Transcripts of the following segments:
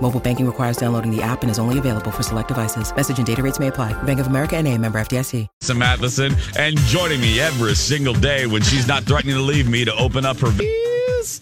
Mobile banking requires downloading the app and is only available for select devices. Message and data rates may apply. Bank of America and a member FDIC. Sam Matheson and joining me every single day when she's not threatening to leave me to open up her biz.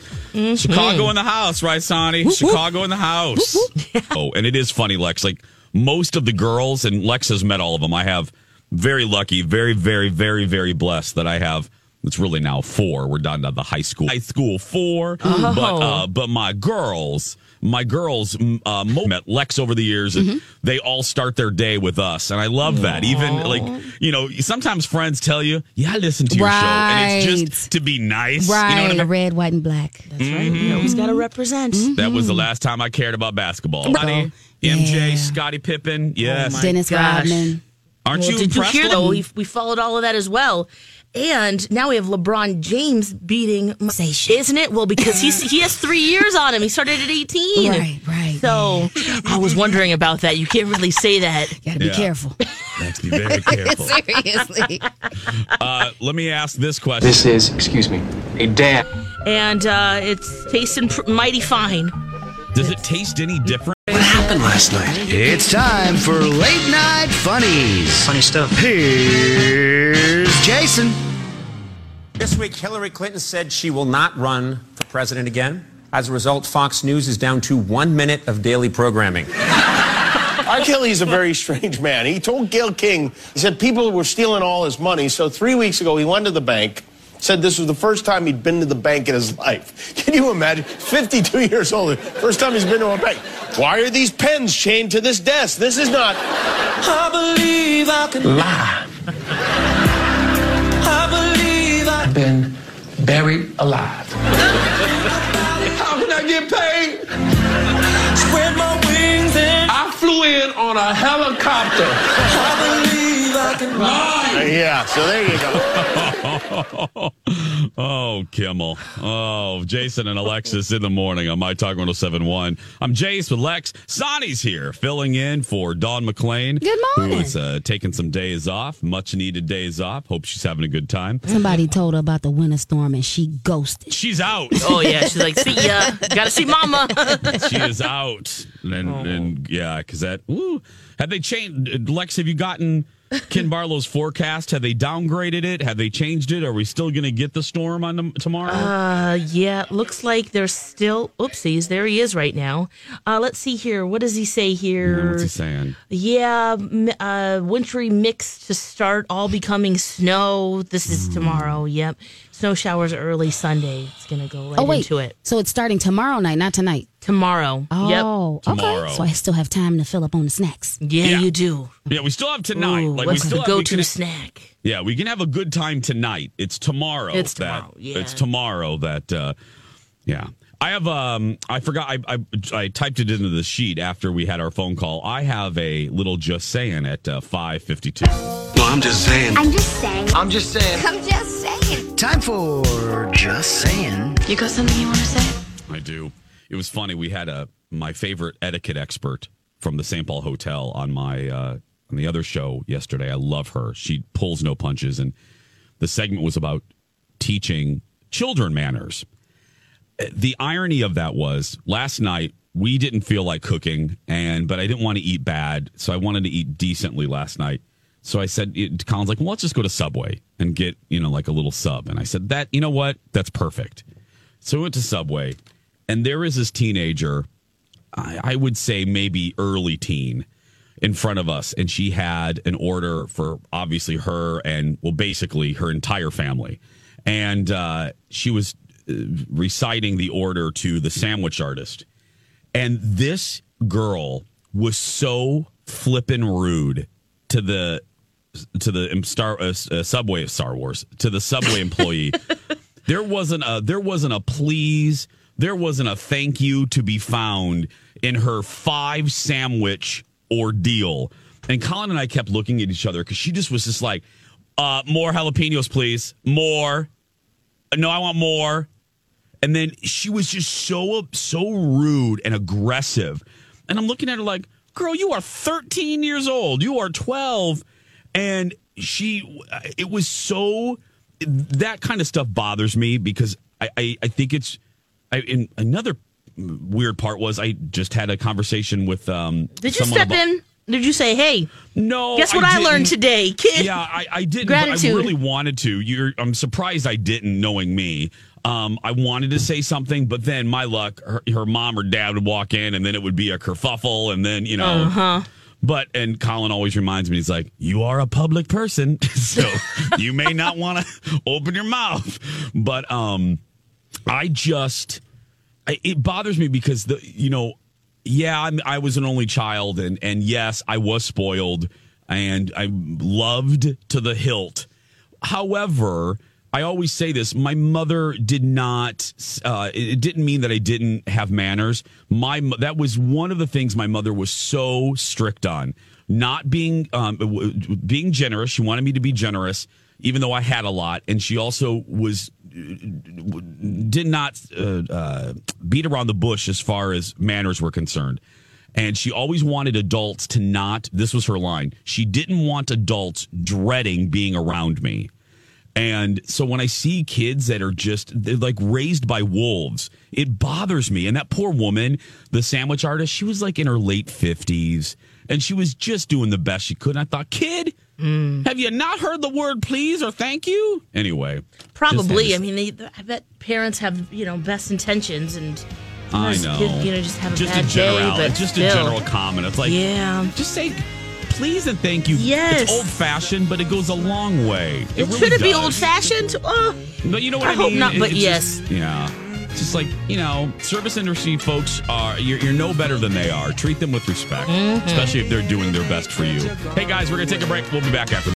Chicago in the house, right, Sonny? Chicago in the house. Oh, and it is funny, Lex. Like most of the girls, and Lex has met all of them. I have very lucky, very, very, very, very blessed that I have. It's really now four. We're down to the high school. High school four, but uh, but my girls, my girls m- uh, met Lex over the years, and mm-hmm. they all start their day with us, and I love that. Even like you know, sometimes friends tell you, "Yeah, I listen to your show," and it's just to be nice. Right, You know what I mean? red, white, and black. That's right. You mm-hmm. always got to represent. Mm-hmm. That was the last time I cared about basketball. Honey, oh, MJ, Scottie Pippen, oh yes. my Dennis gosh. Rodman. Aren't Well, you did you hear though? We, we followed all of that as well. And now we have LeBron James beating, Say shit. isn't it? Well, because he's he has three years on him. He started at eighteen. Right, right. So I was wondering about that. You can't really say that. You Gotta be Yeah. careful. Lex, be very careful. Seriously. Uh, let me ask this question. This is, excuse me, a dam. And uh, it's tasting pr- mighty fine. Does it taste any different? What happened last night? It's time for late night funnies. Funny stuff. Here's Jason. This week, Hillary Clinton said she will not run for president again. As a result, Fox News is down to one minute of daily programming. R. Kelly's a very strange man. He told Gayle King, he said people were stealing all his money. So three weeks ago, he went to the bank, said this was the first time he'd been to the bank in his life. Can you imagine? 52 years old, first time he's been to a bank. Why are these pens chained to this desk? This is not. I believe I can Lie. I believe I I've been buried alive. How can I get paid? Spread my wings and I flew in on a helicopter. I believe I can Lie. Yeah, so there you go. Oh, Kimmel. Oh, Jason and Alexis in the morning on My Talk 1071. I'm Jace with Lex. Sonny's here, filling in for Dawn McClain. Good morning. Who is uh, taking some days off, much needed days off. Hope she's having a good time. Somebody told her about the winter storm and she ghosted. She's out. Oh yeah, she's like, see ya. Gotta see mama. she is out. And, and yeah, because that, ooh, have they changed? Lex, have you gotten Ken Barlow's forecast? Have they downgraded it? Have they changed it? Are we still going to get the storm on the, tomorrow? Uh, yeah, looks like there's still oopsies. There he is right now. Uh, let's see here. What does he say here? What's he saying? Yeah, uh, wintry mix to start, all becoming snow. This is Hmm. tomorrow. Yep, snow showers early Sunday. It's gonna go right Oh wait, into it so it's starting tomorrow night, not tonight. Tomorrow. Yep. Oh, Tomorrow. okay. So I still have time to fill up on the snacks. Yeah, Yeah. you do. Yeah, we still have tonight. Ooh, like we what's still the go-to can- snack? Yeah, we can have a good time tonight. It's tomorrow. It's that- tomorrow, yeah. It's tomorrow that. Uh, yeah, I have. Um, I forgot. I, I I typed it into the sheet after we had our phone call. I have a little just saying at uh, five fifty two. No, I'm just saying. I'm just saying. I'm just saying. I'm just saying. Time for just saying. You got something you want to say? I do. It was funny. We had a my favorite etiquette expert from the St. Paul Hotel on my uh, on the other show yesterday. I love her. She pulls no punches, and the segment was about teaching children manners. The irony of that was last night we didn't feel like cooking, and but I didn't want to eat bad, so I wanted to eat decently last night. So I said, it, Colin's like, well, let's just go to Subway and get you know like a little sub, and I said that you know what, that's perfect. So we went to Subway, and there is this teenager, I, I would say maybe early teen, in front of us, and she had an order for obviously her and well, basically her entire family, and uh, she was uh, reciting the order to the sandwich artist, and this girl was so flippin' rude to the to the Star uh, uh, Subway of Star Wars to the Subway employee. there wasn't a there wasn't a please. There wasn't a thank you to be found in her five sandwich ordeal. And Colin and I kept looking at each other because she just was just like, uh, more jalapenos, please. More. No, I want more. And then she was just so so rude and aggressive. And I'm looking at her like, girl, you are 13 years old. You are 12. And she, it was so, that kind of stuff bothers me because I, I, I think it's, I, in another weird part was I just had a conversation with, um, Did you step about- in? Did you say, "Hey, no, guess what I, learned today, kid"? Yeah, I, I didn't. But I really wanted to. You're, I'm surprised I didn't, knowing me. Um, I wanted to say something, but then my luck, her, her mom or dad would walk in, and then it would be a kerfuffle, and then you know. Uh-huh. But and Colin always reminds me, he's like, "You are a public person, so you may not want to open your mouth." But um, I just I, it bothers me because the you know yeah I'm, i was an only child and and yes i was spoiled and i loved to the hilt. However i always say this my mother did not uh, it didn't mean that i didn't have manners. My that was one of the things my mother was so strict on. Not being um, being generous she wanted me to be generous even though i had a lot and she also was did not uh, uh, beat around the bush as far as manners were concerned. And she always wanted adults to not, this was her line, she didn't want adults dreading being around me. And so when I see kids that are just, they're like raised by wolves, it bothers me. And that poor woman, the sandwich artist, she was like in her late 50s and she was just doing the best she could. And I thought, kid, mm. have you not heard the word please or thank you? Anyway. Probably. I mean, they, I bet parents have you know best intentions, and I know. kid, you know, just have a just bad a general, day. But just still. a general comment. It's like, Yeah. just say please and thank you. Yes. it's old fashioned, but it goes a long way. It, It really should it be old fashioned? Oh, But you know what I I, hope not, It- but yes. just- yeah. It's just like you know, service industry folks are you're, you're no better than they are. Treat them with respect, Mm-hmm. especially if they're doing their best for you. Hey guys, we're gonna take a break. We'll be back after.